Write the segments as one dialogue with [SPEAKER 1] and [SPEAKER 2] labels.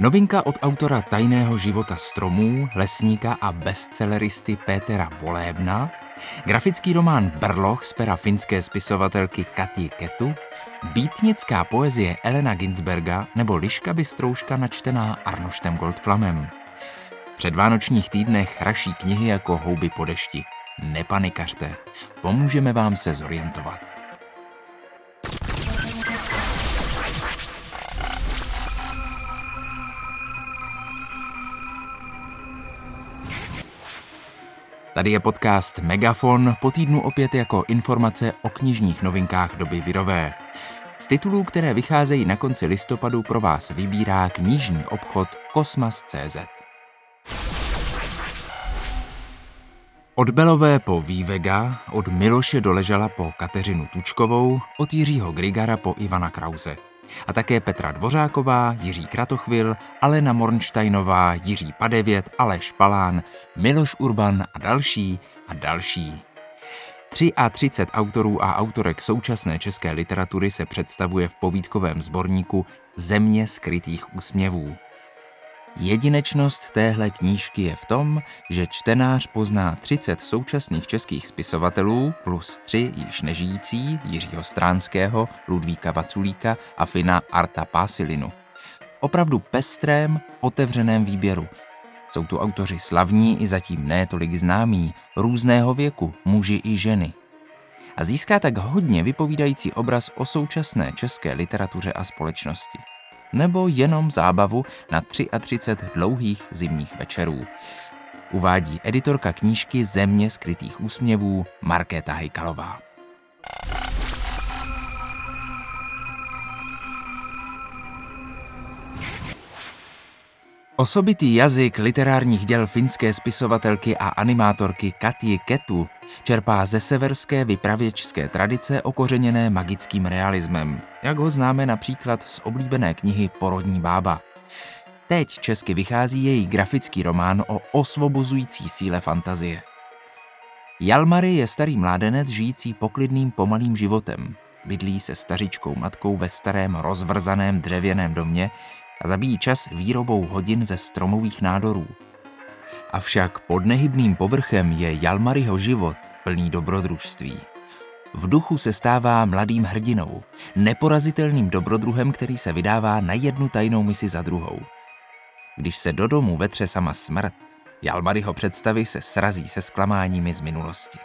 [SPEAKER 1] Novinka od autora Tajného života stromů, lesníka a bestselleristy Pétera Volébna, grafický román Brloch z pera finské spisovatelky Katy Ketu, býtnická poezie Elena Ginsberga nebo liška bystrouška načtená Arnoštem Goldflamem. V předvánočních týdnech raší knihy jako houby po dešti. Nepanikařte, pomůžeme vám se zorientovat. Tady je podcast Megafon, po týdnu opět jako informace o knižních novinkách doby virové. Z titulů, které vycházejí na konci listopadu, pro vás vybírá knižní obchod Kosmas.cz. Od Belové po Vývega, od Miloše Doležala po Kateřinu Tučkovou, od Jiřího Grigara po Ivana Krause – a také Petra Dvořáková, Jiří Kratochvil, Alena Mornsteinová, Jiří Padevět, Aleš Palán, Miloš Urban a další a další. 33 autorů a autorek současné české literatury se představuje v povídkovém sborníku Země skrytých úsměvů. Jedinečnost téhle knížky je v tom, že čtenář pozná 30 současných českých spisovatelů plus tři již nežijící Jiřího Stránského, Ludvíka Vaculíka a Fina Arta Pásilinu. Opravdu pestrém, otevřeném výběru. Jsou tu autoři slavní i zatím ne tolik známí, různého věku, muži i ženy. A získá tak hodně vypovídající obraz o současné české literatuře a společnosti nebo jenom zábavu na 33 dlouhých zimních večerů. Uvádí editorka knížky Země skrytých úsměvů Markéta Hejkalová. Osobitý jazyk literárních děl finské spisovatelky a animátorky Katy Ketu čerpá ze severské vypravěčské tradice okořeněné magickým realismem, jak ho známe například z oblíbené knihy Porodní bába. Teď česky vychází její grafický román o osvobozující síle fantazie. Jalmary je starý mládenec žijící poklidným pomalým životem. Bydlí se stařičkou matkou ve starém rozvrzaném dřevěném domě a zabíjí čas výrobou hodin ze stromových nádorů. Avšak pod nehybným povrchem je Jalmaryho život plný dobrodružství. V duchu se stává mladým hrdinou, neporazitelným dobrodruhem, který se vydává na jednu tajnou misi za druhou. Když se do domu vetře sama smrt, Jalmaryho představy se srazí se zklamáními z minulosti.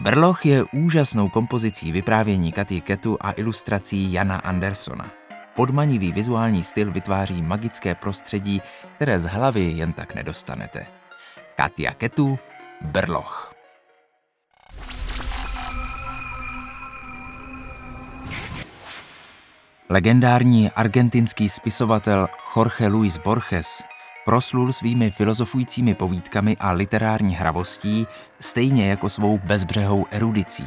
[SPEAKER 1] Brloch je úžasnou kompozicí vyprávění Katy Ketu a ilustrací Jana Andersona. Podmanivý vizuální styl vytváří magické prostředí, které z hlavy jen tak nedostanete. Katia Ketu, Brloch. Legendární argentinský spisovatel Jorge Luis Borges proslul svými filozofujícími povídkami a literární hravostí, stejně jako svou bezbřehou erudicí.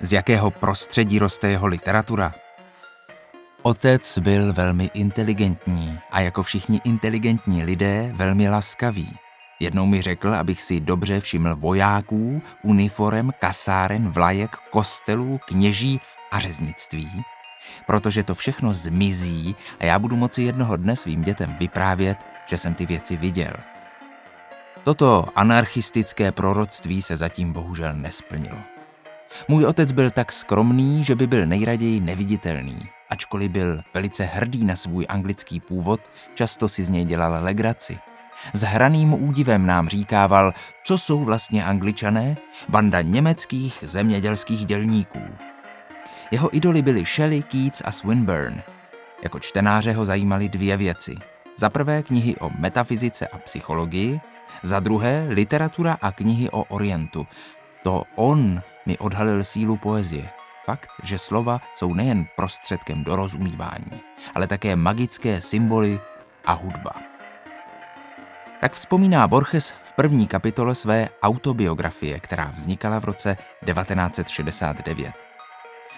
[SPEAKER 1] Z jakého prostředí roste jeho literatura? Otec byl velmi inteligentní a jako všichni inteligentní lidé velmi laskavý. Jednou mi řekl, abych si dobře všiml vojáků, uniform, kasáren, vlajek, kostelů, kněží a řeznictví, protože to všechno zmizí a já budu moci jednoho dne svým dětem vyprávět, že jsem ty věci viděl. Toto anarchistické proroctví se zatím bohužel nesplnilo. Můj otec byl tak skromný, že by byl nejraději neviditelný. Ačkoliv byl velice hrdý na svůj anglický původ, často si z něj dělal legraci. S hraným údivem nám říkával, co jsou vlastně angličané, banda německých zemědělských dělníků. Jeho idoly byly Shelley, Keats a Swinburne. Jako čtenáře ho zajímaly dvě věci. Za prvé knihy o metafyzice a psychologii, za druhé literatura a knihy o Orientu. To on mi odhalil sílu poezie. Fakt, že slova jsou nejen prostředkem dorozumívání, ale také magické symboly a hudba. Tak vzpomíná Borges v první kapitole své autobiografie, která vznikala v roce 1969.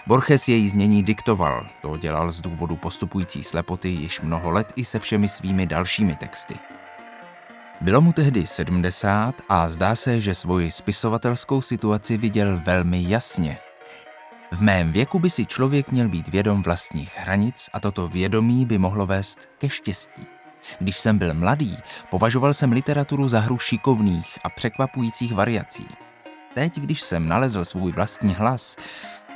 [SPEAKER 1] Borges její znění diktoval, to dělal z důvodu postupující slepoty již mnoho let i se všemi svými dalšími texty. Bylo mu tehdy 70 a zdá se, že svoji spisovatelskou situaci viděl velmi jasně – V mém věku by si člověk měl být vědom vlastních hranic a toto vědomí by mohlo vést ke štěstí. Když jsem byl mladý, považoval jsem literaturu za hru šikovných a překvapujících variací. Teď, když jsem nalezl svůj vlastní hlas,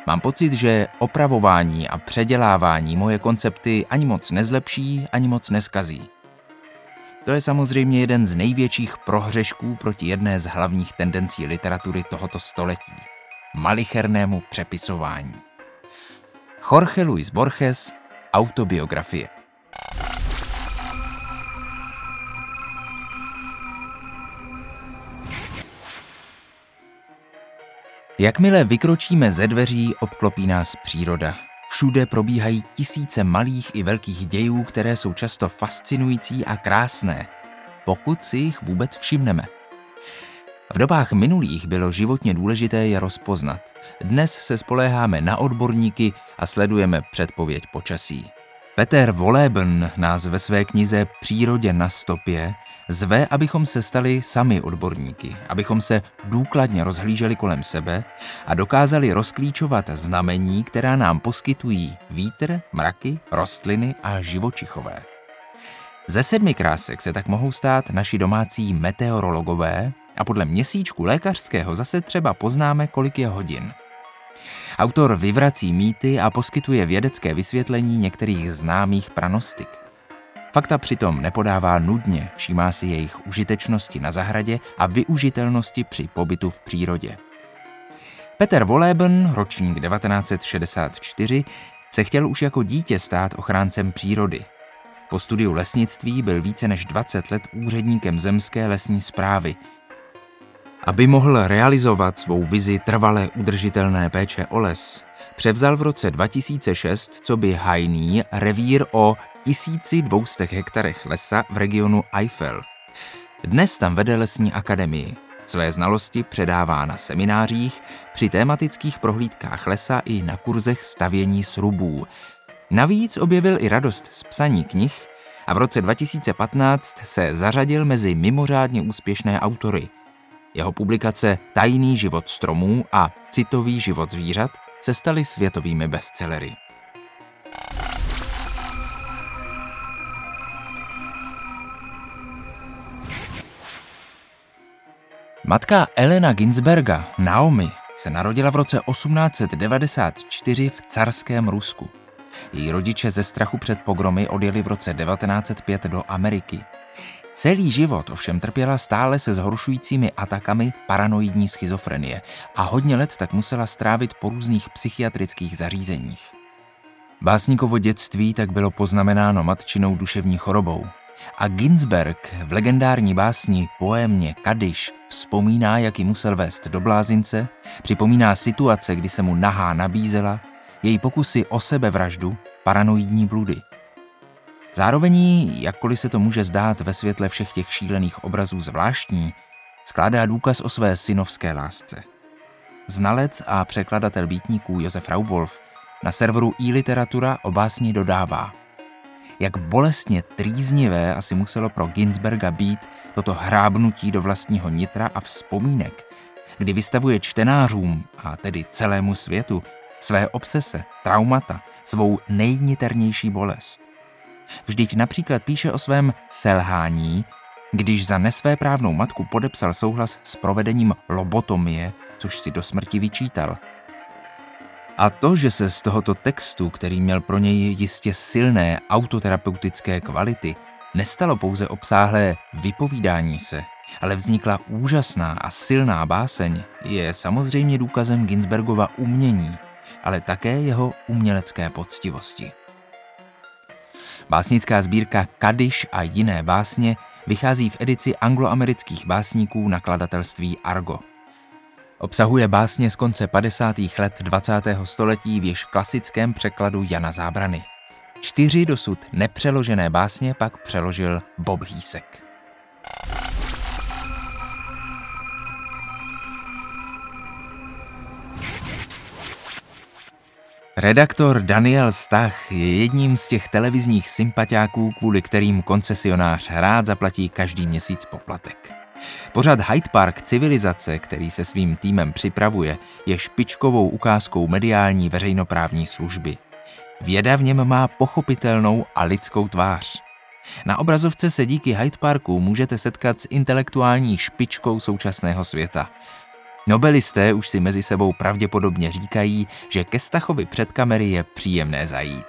[SPEAKER 1] mám pocit, že opravování a předělávání moje koncepty ani moc nezlepší, ani moc neskazí. To je samozřejmě jeden z největších prohřešků proti jedné z hlavních tendencí literatury tohoto století – malichernému přepisování. Jorge Luis Borges, autobiografie. Jakmile vykročíme ze dveří, obklopí nás příroda. Všude probíhají tisíce malých i velkých dějů, které jsou často fascinující a krásné, pokud si jich vůbec všimneme. V dobách minulých bylo životně důležité je rozpoznat. Dnes se spoléháme na odborníky a sledujeme předpověď počasí. Peter Voleben nás ve své knize Přírodě na stopě zve, abychom se stali sami odborníky, abychom se důkladně rozhlíželi kolem sebe a dokázali rozklíčovat znamení, která nám poskytují vítr, mraky, rostliny a živočichové. Ze sedmi krásek se tak mohou stát naši domácí meteorologové a podle měsíčku lékařského zase třeba poznáme, kolik je hodin – Autor vyvrací mýty a poskytuje vědecké vysvětlení některých známých pranostik. Fakta přitom nepodává nudně, všímá si jejich užitečnosti na zahradě a využitelnosti při pobytu v přírodě. Peter Voleben, ročník 1964, se chtěl už jako dítě stát ochráncem přírody. Po studiu lesnictví byl více než 20 let úředníkem zemské lesní zprávy – aby mohl realizovat svou vizi trvalé udržitelné péče o les, převzal v roce 2006 co by hajný revír o 1200 hektarech lesa v regionu Eifel. Dnes tam vede lesní akademii. Své znalosti předává na seminářích, při tématických prohlídkách lesa i na kurzech stavění srubů. Navíc objevil i radost z psaní knih a v roce 2015 se zařadil mezi mimořádně úspěšné autory – jeho publikace Tajný život stromů a Citový život zvířat se staly světovými bestsellery. Matka Elena Ginsberga, Naomi, se narodila v roce 1894 v carském Rusku. Její rodiče ze strachu před pogromy odjeli v roce 1905 do Ameriky. Celý život ovšem trpěla stále se zhoršujícími atakami paranoidní schizofrenie a hodně let tak musela strávit po různých psychiatrických zařízeních. Básníkovo dětství tak bylo poznamenáno matčinou duševní chorobou. A Ginsberg v legendární básni poémně Kadiš vzpomíná, jak ji musel vést do blázince, připomíná situace, kdy se mu nahá nabízela, její pokusy o sebevraždu, paranoidní bludy – Zároveň, jakkoliv se to může zdát ve světle všech těch šílených obrazů zvláštní, skládá důkaz o své synovské lásce. Znalec a překladatel býtníků Josef Rauwolf na serveru e-literatura o básni dodává, jak bolestně trýznivé asi muselo pro Ginsberga být toto hrábnutí do vlastního nitra a vzpomínek, kdy vystavuje čtenářům, a tedy celému světu, své obsese, traumata, svou nejniternější bolest. Vždyť například píše o svém selhání, když za nesvéprávnou matku podepsal souhlas s provedením lobotomie, což si do smrti vyčítal. A to, že se z tohoto textu, který měl pro něj jistě silné autoterapeutické kvality, nestalo pouze obsáhlé vypovídání se, ale vznikla úžasná a silná báseň, je samozřejmě důkazem Ginsbergova umění, ale také jeho umělecké poctivosti. Básnická sbírka Kadiš a jiné básně vychází v edici angloamerických básníků nakladatelství Argo. Obsahuje básně z konce 50. let 20. století v již klasickém překladu Jana Zábrany. Čtyři dosud nepřeložené básně pak přeložil Bob Hísek. Redaktor Daniel Stach je jedním z těch televizních sympatiáků, kvůli kterým koncesionář rád zaplatí každý měsíc poplatek. Pořad Hyde Park Civilizace, který se svým týmem připravuje, je špičkovou ukázkou mediální veřejnoprávní služby. Věda v něm má pochopitelnou a lidskou tvář. Na obrazovce se díky Hyde Parku můžete setkat s intelektuální špičkou současného světa. Nobelisté už si mezi sebou pravděpodobně říkají, že ke Stachovi před kamery je příjemné zajít.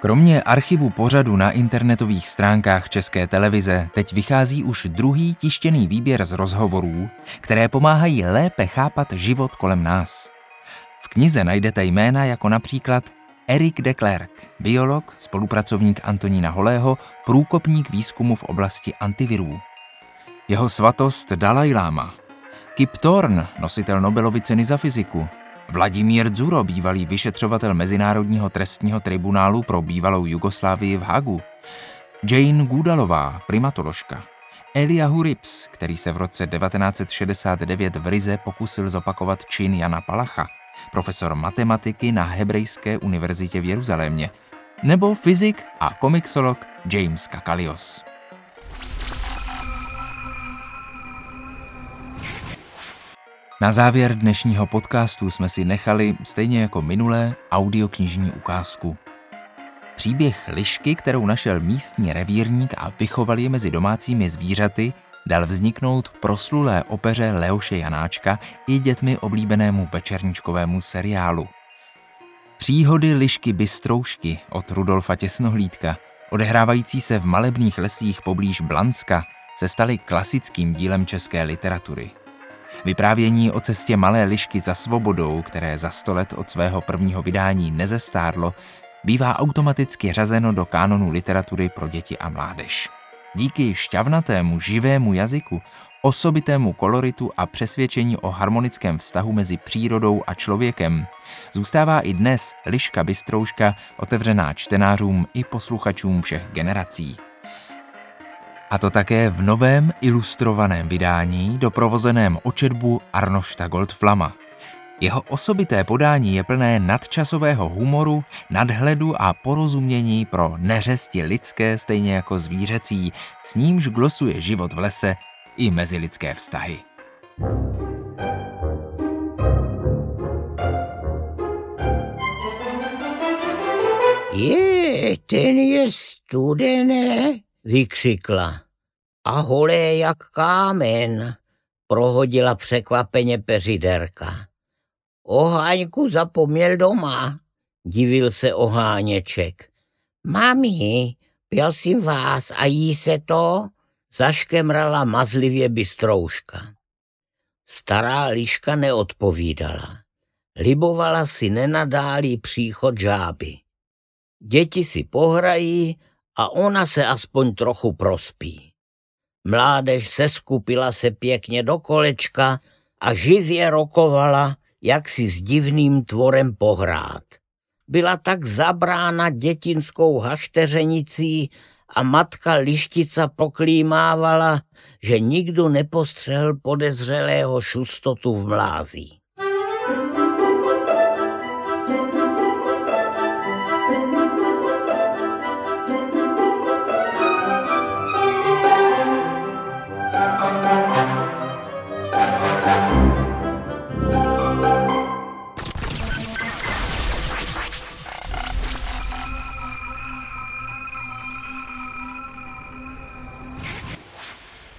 [SPEAKER 1] Kromě archivu pořadu na internetových stránkách České televize teď vychází už druhý tištěný výběr z rozhovorů, které pomáhají lépe chápat život kolem nás. V knize najdete jména jako například Erik de Klerk, biolog, spolupracovník Antonína Holého, průkopník výzkumu v oblasti antivirů. Jeho svatost Dalai Lama, Kip Thorne, nositel Nobelovy ceny za fyziku, Vladimír Dzuro, bývalý vyšetřovatel Mezinárodního trestního tribunálu pro bývalou Jugoslávii v Hagu, Jane Gudalová, primatoložka, Eliahu Rips, který se v roce 1969 v Rize pokusil zopakovat čin Jana Palacha, profesor matematiky na Hebrejské univerzitě v Jeruzalémě, nebo fyzik a komiksolog James Kakalios. Na závěr dnešního podcastu jsme si nechali, stejně jako minulé, audioknižní ukázku. Příběh lišky, kterou našel místní revírník a vychoval ji mezi domácími zvířaty, dal vzniknout proslulé opeře Leoše Janáčka i dětmi oblíbenému večerničkovému seriálu. Příhody lišky Bystroušky od Rudolfa Těsnohlídka, odehrávající se v malebných lesích poblíž Blanska, se staly klasickým dílem české literatury. Vyprávění o cestě malé lišky za svobodou, které za sto let od svého prvního vydání nezestárlo, bývá automaticky řazeno do kánonu literatury pro děti a mládež. Díky šťavnatému, živému jazyku, osobitému koloritu a přesvědčení o harmonickém vztahu mezi přírodou a člověkem zůstává i dnes Liška Bystrouška otevřená čtenářům i posluchačům všech generací. A to také v novém ilustrovaném vydání doprovozeném očetbu Arnošta Goldflama. Jeho osobité podání je plné nadčasového humoru, nadhledu a porozumění pro neřesti lidské stejně jako zvířecí, s nímž glosuje život v lese i mezilidské vztahy.
[SPEAKER 2] Je, ten je studené, vykřikla. A holé jak kámen, prohodila překvapeně peřiderka. Oháňku zapomněl doma, divil se oháněček. Mami, jsem vás a jí se to? Zaškemrala mazlivě bystrouška. Stará liška neodpovídala. Libovala si nenadálý příchod žáby. Děti si pohrají a ona se aspoň trochu prospí. Mládež se skupila se pěkně do kolečka a živě rokovala, jak si s divným tvorem pohrát. Byla tak zabrána dětinskou hašteřenicí a matka lištica poklímávala, že nikdo nepostřehl podezřelého šustotu v mlází.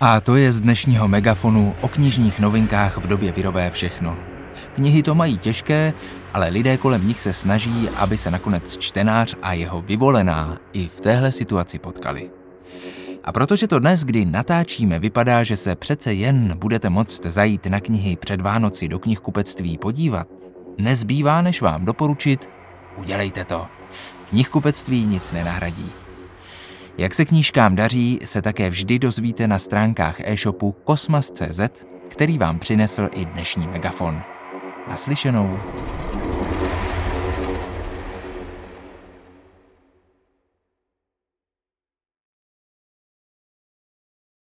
[SPEAKER 1] A to je z dnešního megafonu o knižních novinkách v době virové všechno. Knihy to mají těžké, ale lidé kolem nich se snaží, aby se nakonec čtenář a jeho vyvolená i v téhle situaci potkali. A protože to dnes, kdy natáčíme, vypadá, že se přece jen budete moct zajít na knihy před Vánoci do knihkupectví podívat, nezbývá, než vám doporučit, udělejte to. Knihkupectví nic nenahradí. Jak se knížkám daří, se také vždy dozvíte na stránkách e-shopu kosmas.cz, který vám přinesl i dnešní megafon. Naslyšenou.